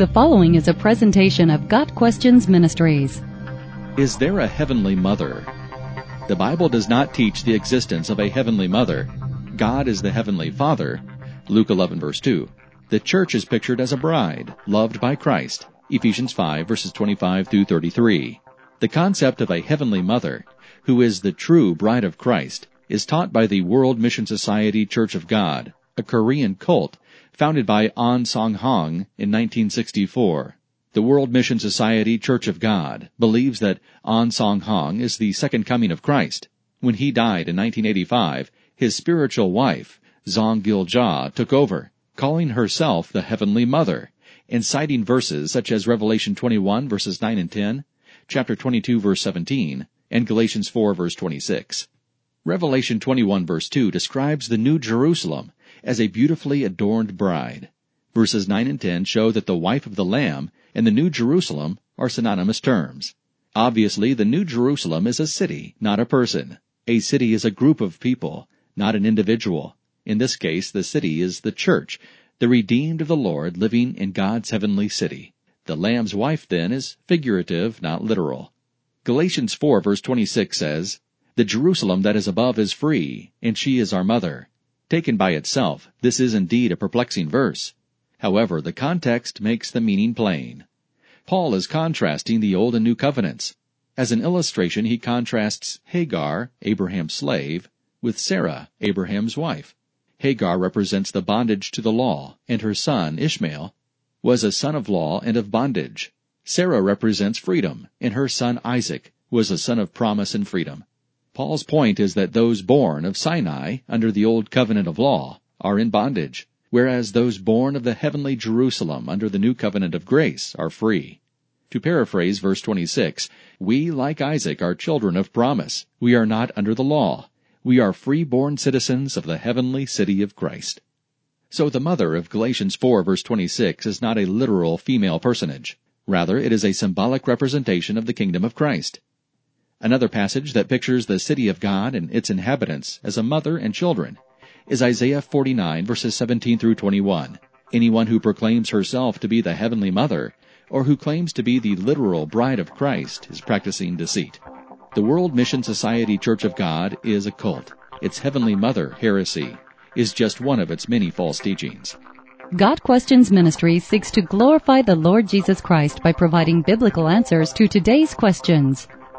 The following is a presentation of Got Questions Ministries. Is there a heavenly mother? The Bible does not teach the existence of a heavenly mother. God is the heavenly father. Luke 11 verse 2. The church is pictured as a bride, loved by Christ. Ephesians 5 verses 25 through 33. The concept of a heavenly mother, who is the true bride of Christ, is taught by the World Mission Society Church of God, a Korean cult founded by Ahn Sahng-hong in 1964. The World Mission Society Church of God believes that Ahn Sahng-hong is the second coming of Christ. When he died in 1985, his spiritual wife, Zahng Gil-jah, took over, calling herself the Heavenly Mother, and citing verses such as Revelation 21 verses 9 and 10, chapter 22 verse 17, and Galatians 4 verse 26. Revelation 21 verse 2 describes the New Jerusalem as a beautifully adorned bride. Verses 9 and 10 show that the wife of the Lamb and the New Jerusalem are synonymous terms. Obviously, the New Jerusalem is a city, not a person. A city is a group of people, not an individual. In this case, the city is the church, the redeemed of the Lord living in God's heavenly city. The Lamb's wife, then, is figurative, not literal. Galatians 4 verse 26 says, The Jerusalem that is above is free, and she is our mother. Taken by itself, this is indeed a perplexing verse. However, the context makes the meaning plain. Paul is contrasting the Old and New Covenants. As an illustration, he contrasts Hagar, Abraham's slave, with Sarah, Abraham's wife. Hagar represents the bondage to the law, and her son, Ishmael, was a son of law and of bondage. Sarah represents freedom, and her son Isaac was a son of promise and freedom. Paul's point is that those born of Sinai under the old covenant of law are in bondage, whereas those born of the heavenly Jerusalem under the new covenant of grace are free. To paraphrase verse 26, we, like Isaac, are children of promise. We are not under the law. We are free-born citizens of the heavenly city of Christ. So the mother of Galatians 4 verse 26 is not a literal female personage. Rather, it is a symbolic representation of the kingdom of Christ. Another passage that pictures the city of God and its inhabitants as a mother and children is Isaiah 49 verses 17 through 21. Anyone who proclaims herself to be the heavenly mother or who claims to be the literal bride of Christ is practicing deceit. The World Mission Society Church of God is a cult. Its heavenly mother heresy is just one of its many false teachings. Got Questions Ministry seeks to glorify the Lord Jesus Christ by providing biblical answers to today's questions